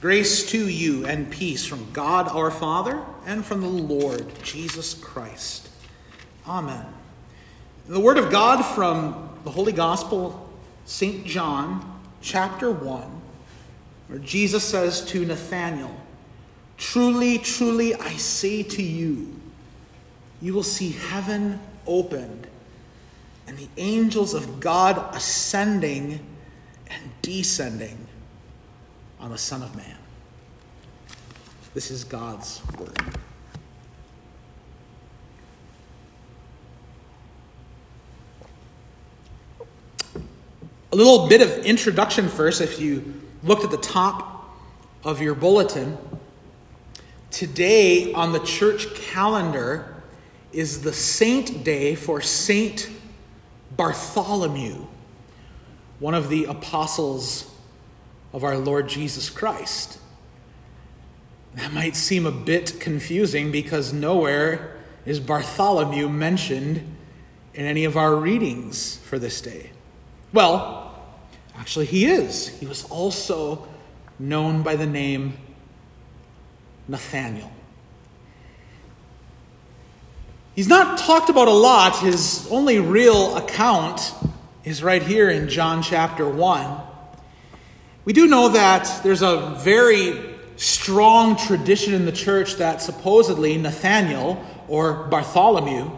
Grace to you and peace from God our Father and from the Lord Jesus Christ. Amen. The Word of God from the Holy Gospel, St. John, chapter 1, where Jesus says to Nathanael, Truly, truly, I say to you, you will see heaven opened and the angels of God ascending and descending on the Son of Man. This is God's word. A little bit of introduction first, if you looked at the top of your bulletin. Today on the church calendar is the saint day for Saint Bartholomew, one of the apostles of our Lord Jesus Christ. That might seem a bit confusing because nowhere is Bartholomew mentioned in any of our readings for this day. Well, actually, he is. He was also known by the name Nathaniel. He's not talked about a lot. His only real account is right here in John chapter 1. We do know that there's a very strong tradition in the church that supposedly Nathaniel or Bartholomew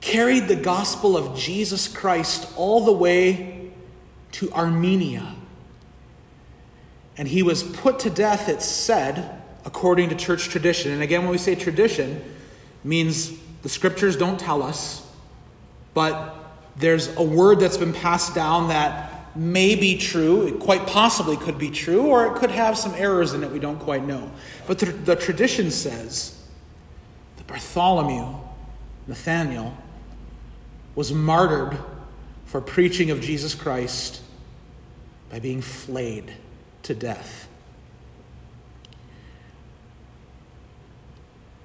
carried the gospel of Jesus Christ all the way to Armenia. And he was put to death, it's said, according to church tradition. And again, when we say tradition, means the scriptures don't tell us, but there's a word that's been passed down that may be true, it quite possibly could be true, or it could have some errors in it we don't quite know. But the, the tradition says that Bartholomew, Nathaniel, was martyred for preaching of Jesus Christ by being flayed to death.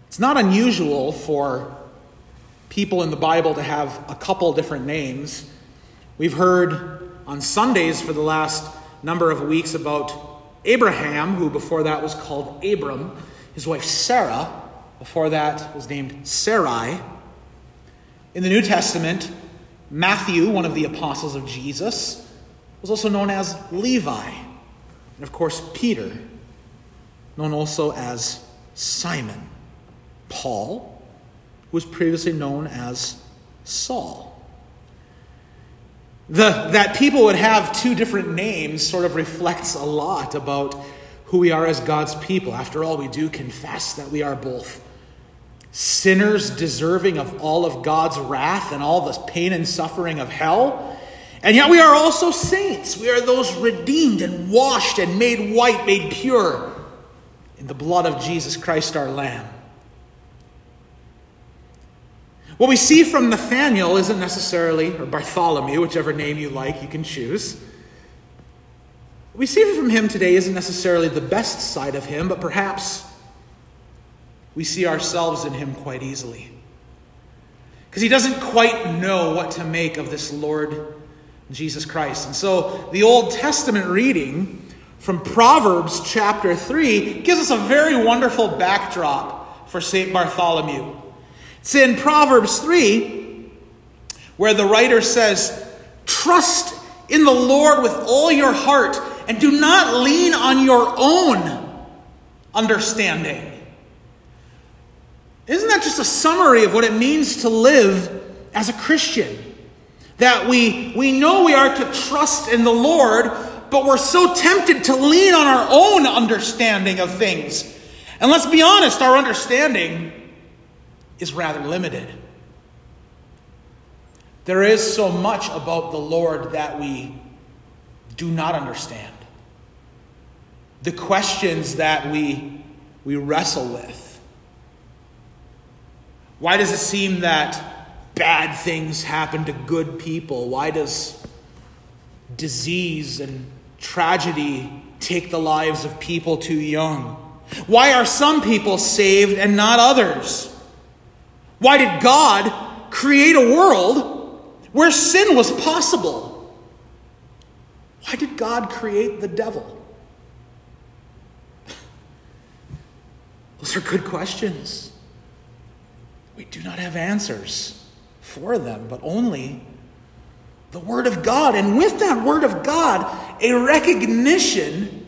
It's not unusual for people in the Bible to have a couple different names. We've heard on Sundays for the last number of weeks about Abraham, who before that was called Abram, his wife Sarah, before that was named Sarai. In the New Testament, Matthew, one of the apostles of Jesus, was also known as Levi. And of course, Peter, known also as Simon. Paul, was previously known as Saul. The, that people would have two different names sort of reflects a lot about who we are as God's people. After all, we do confess that we are both sinners deserving of all of God's wrath and all the pain and suffering of hell. And yet we are also saints. We are those redeemed and washed and made white, made pure in the blood of Jesus Christ our Lamb. What we see from Nathaniel isn't necessarily, or Bartholomew, whichever name you like, you can choose. What we see from him today isn't necessarily the best side of him, but perhaps we see ourselves in him quite easily. Because he doesn't quite know what to make of this Lord Jesus Christ. And so the Old Testament reading from Proverbs chapter 3 gives us a very wonderful backdrop for St. Bartholomew. It's in Proverbs 3 where the writer says, Trust in the Lord with all your heart and do not lean on your own understanding. Isn't that just a summary of what it means to live as a Christian? That we, we know we are to trust in the Lord, but we're so tempted to lean on our own understanding of things. And let's be honest, our understanding is rather limited. There is so much about the Lord that we do not understand. The questions that we, we wrestle with. Why does it seem that bad things happen to good people? Why does disease and tragedy take the lives of people too young? Why are some people saved and not others? Why did God create a world where sin was possible? Why did God create the devil? Those are good questions. We do not have answers for them, but only the Word of God. And with that Word of God, a recognition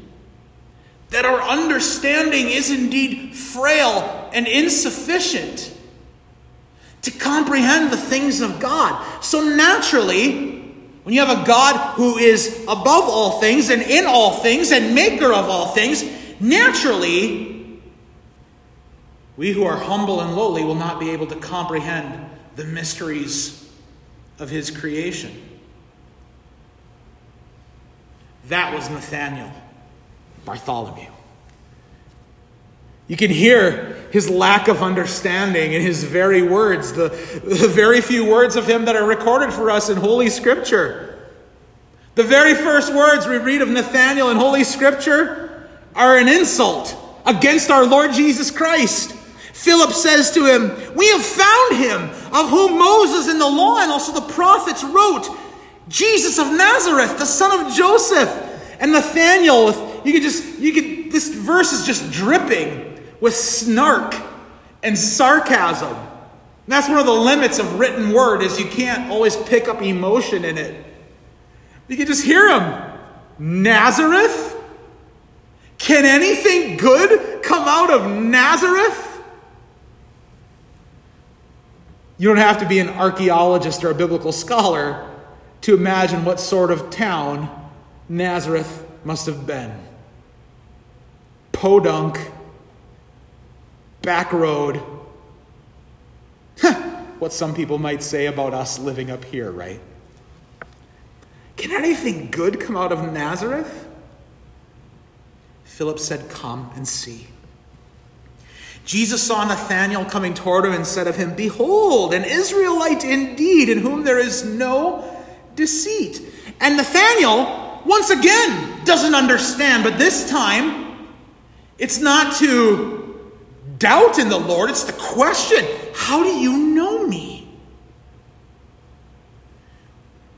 that our understanding is indeed frail and insufficient to comprehend the things of God. So naturally, when you have a God who is above all things and in all things and maker of all things, naturally, we who are humble and lowly will not be able to comprehend the mysteries of his creation. That was Nathaniel, Bartholomew. You can hear his lack of understanding in his very words, the, the very few words of him that are recorded for us in Holy Scripture. The very first words we read of Nathaniel in Holy Scripture are an insult against our Lord Jesus Christ. Philip says to him, We have found him, of whom Moses in the law and also the prophets wrote, Jesus of Nazareth, the son of Joseph. And Nathaniel, you could just, you could, this verse is just dripping with snark and sarcasm. And that's one of the limits of written word is you can't always pick up emotion in it. You can just hear him. Nazareth? Can anything good come out of Nazareth? You don't have to be an archaeologist or a biblical scholar to imagine what sort of town Nazareth must have been. Podunk back road. what some people might say about us living up here, right? Can anything good come out of Nazareth? Philip said, Come and see. Jesus saw Nathanael coming toward him and said of him, Behold, an Israelite indeed, in whom there is no deceit. And Nathanael, once again, doesn't understand, but this time, it's not to doubt in the Lord, it's the question how do you know me?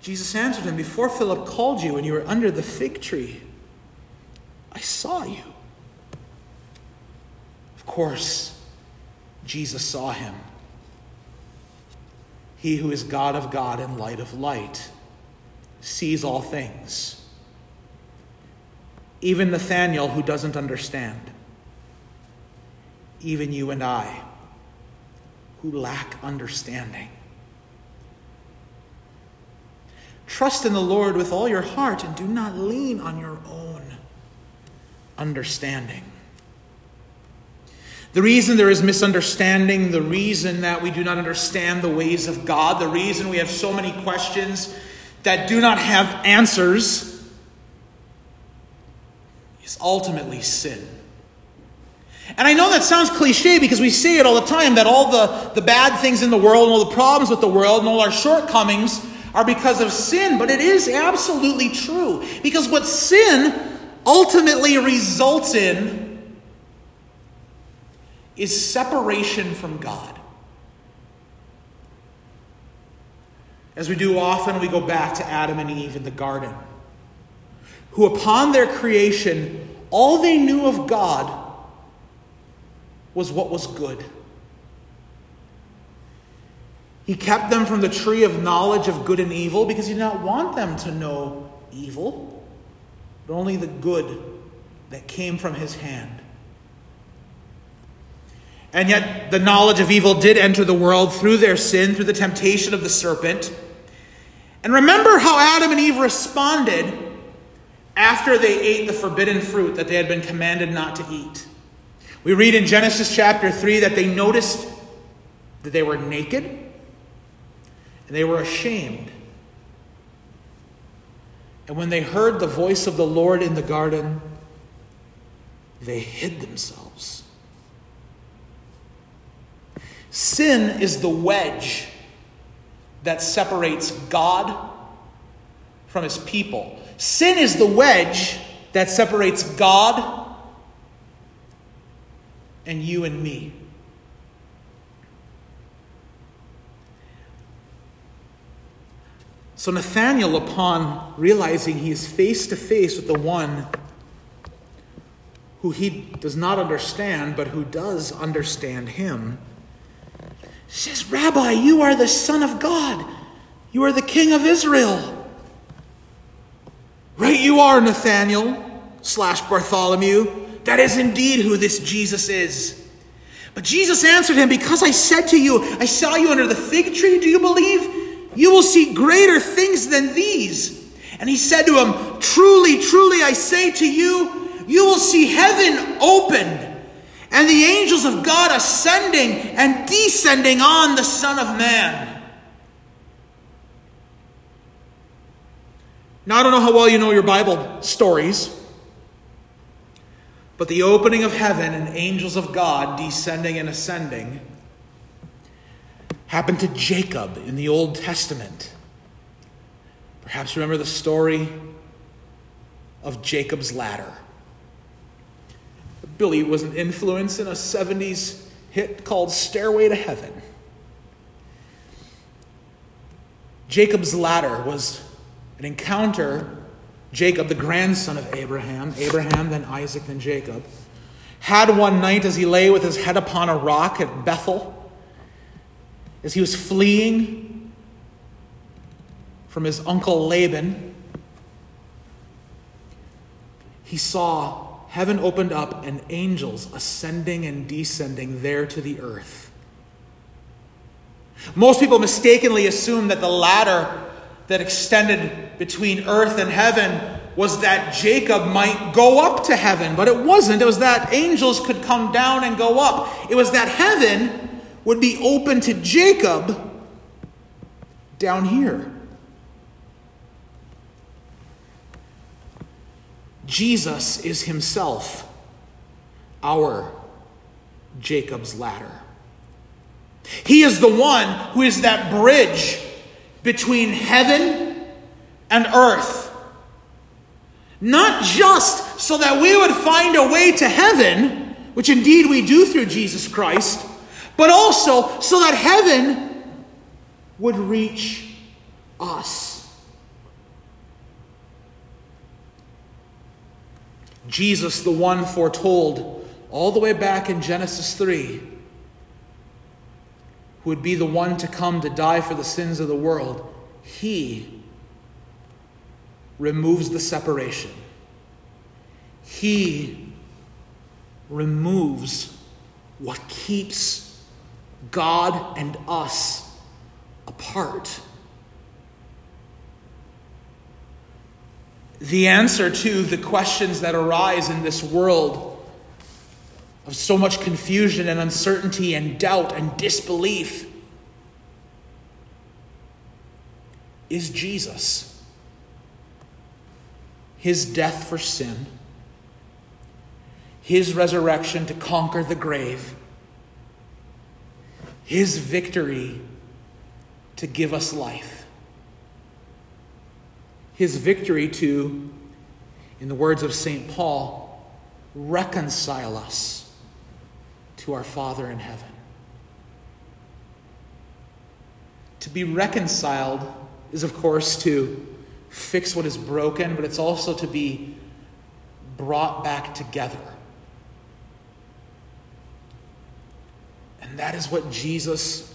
Jesus answered him, Before Philip called you and you were under the fig tree, I saw you. Of course, Jesus saw him. He who is God of God and light of light sees all things. Even Nathanael, who doesn't understand even you and I, who lack understanding. Trust in the Lord with all your heart and do not lean on your own understanding. The reason there is misunderstanding, the reason that we do not understand the ways of God, the reason we have so many questions that do not have answers is ultimately sin. And I know that sounds cliche because we say it all the time that all the, the bad things in the world and all the problems with the world and all our shortcomings are because of sin, but it is absolutely true. Because what sin ultimately results in is separation from God. As we do often, we go back to Adam and Eve in the garden, who upon their creation, all they knew of God was what was good. He kept them from the tree of knowledge of good and evil because he did not want them to know evil, but only the good that came from his hand. And yet, the knowledge of evil did enter the world through their sin, through the temptation of the serpent. And remember how Adam and Eve responded after they ate the forbidden fruit that they had been commanded not to eat. We read in Genesis chapter 3 that they noticed that they were naked and they were ashamed. And when they heard the voice of the Lord in the garden, they hid themselves. Sin is the wedge that separates God from his people. Sin is the wedge that separates God and you and me. So Nathanael, upon realizing he is face to face with the one who he does not understand, but who does understand him, says, Rabbi, you are the Son of God. You are the King of Israel. Right, you are Nathanael slash Bartholomew. That is indeed who this Jesus is. But Jesus answered him, Because I said to you, I saw you under the fig tree, do you believe? You will see greater things than these. And he said to him, Truly, truly, I say to you, you will see heaven opened and the angels of God ascending and descending on the Son of Man. Now, I don't know how well you know your Bible stories, but the opening of heaven and angels of God descending and ascending happened to Jacob in the Old Testament. Perhaps remember the story of Jacob's ladder. Billy was an influence in a 70s hit called Stairway to Heaven. Jacob's ladder was an encounter. Jacob, the grandson of Abraham, Abraham, then Isaac, then Jacob, had one night as he lay with his head upon a rock at Bethel, as he was fleeing from his uncle Laban, he saw heaven opened up and angels ascending and descending there to the earth. Most people mistakenly assume that the ladder that extended between earth and heaven was that Jacob might go up to heaven, but it wasn't. It was that angels could come down and go up. It was that heaven would be open to Jacob down here. Jesus is himself our Jacob's ladder. He is the one who is that bridge between heaven and earth. Not just so that we would find a way to heaven, which indeed we do through Jesus Christ, but also so that heaven would reach us. Jesus, the one foretold all the way back in Genesis 3, who would be the one to come to die for the sins of the world, he removes the separation. He removes what keeps God and us apart. the answer to the questions that arise in this world of so much confusion and uncertainty and doubt and disbelief is Jesus. His death for sin, His resurrection to conquer the grave, His victory to give us life his victory to, in the words of St. Paul, reconcile us to our Father in heaven. To be reconciled is, of course, to fix what is broken, but it's also to be brought back together. And that is what Jesus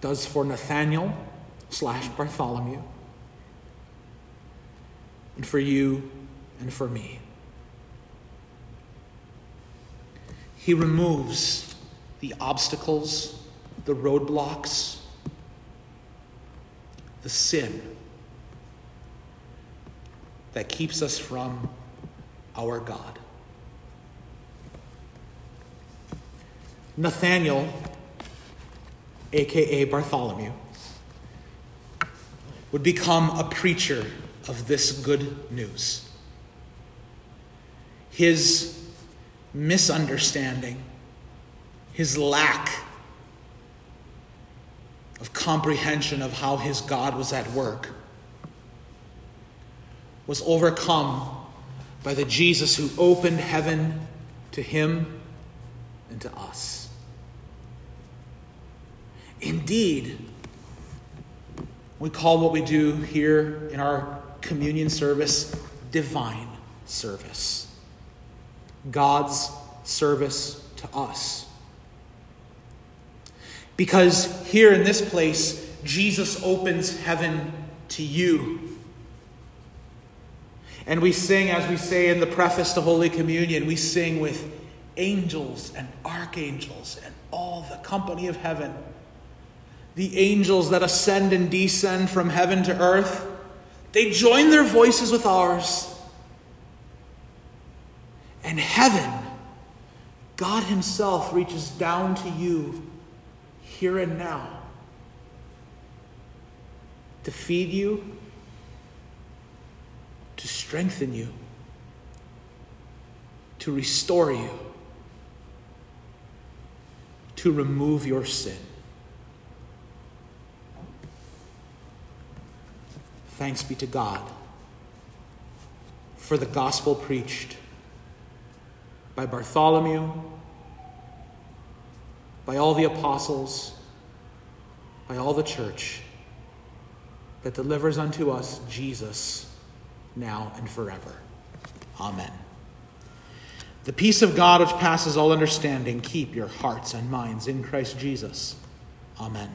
does for Nathanael slash Bartholomew and for you and for me. He removes the obstacles, the roadblocks, the sin that keeps us from our God. Nathaniel, aka Bartholomew, would become a preacher of this good news. His misunderstanding, his lack of comprehension of how his God was at work, was overcome by the Jesus who opened heaven to him and to us. Indeed, we call what we do here in our communion service divine service. God's service to us. Because here in this place, Jesus opens heaven to you. And we sing, as we say in the preface to Holy Communion, we sing with angels and archangels and all the company of heaven. The angels that ascend and descend from heaven to earth, they join their voices with ours. And heaven, God Himself reaches down to you here and now to feed you, to strengthen you, to restore you, to remove your sin. Thanks be to God for the gospel preached by Bartholomew, by all the apostles, by all the church that delivers unto us Jesus now and forever. Amen. The peace of God, which passes all understanding, keep your hearts and minds in Christ Jesus. Amen.